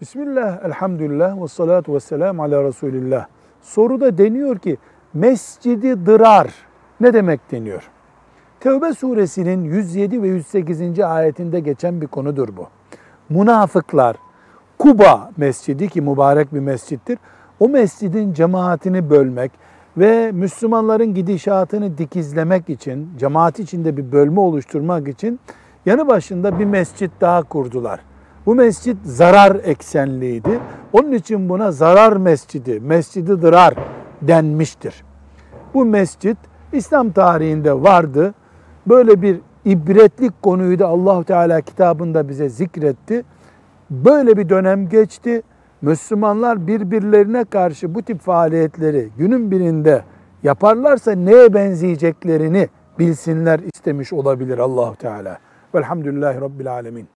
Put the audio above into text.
Bismillah, elhamdülillah ve salatu ve selamu ala Resulillah. Soruda deniyor ki mescidi dırar ne demek deniyor? Tevbe suresinin 107 ve 108. ayetinde geçen bir konudur bu. Münafıklar Kuba mescidi ki mübarek bir mescittir. O mescidin cemaatini bölmek ve Müslümanların gidişatını dikizlemek için, cemaat içinde bir bölme oluşturmak için yanı başında bir mescit daha kurdular. Bu mescit zarar eksenliydi. Onun için buna zarar mescidi, mescidi dırar denmiştir. Bu mescit İslam tarihinde vardı. Böyle bir ibretlik konuyu da Allahu Teala kitabında bize zikretti. Böyle bir dönem geçti. Müslümanlar birbirlerine karşı bu tip faaliyetleri günün birinde yaparlarsa neye benzeyeceklerini bilsinler istemiş olabilir Allahu Teala. Velhamdülillahi Rabbil Alemin.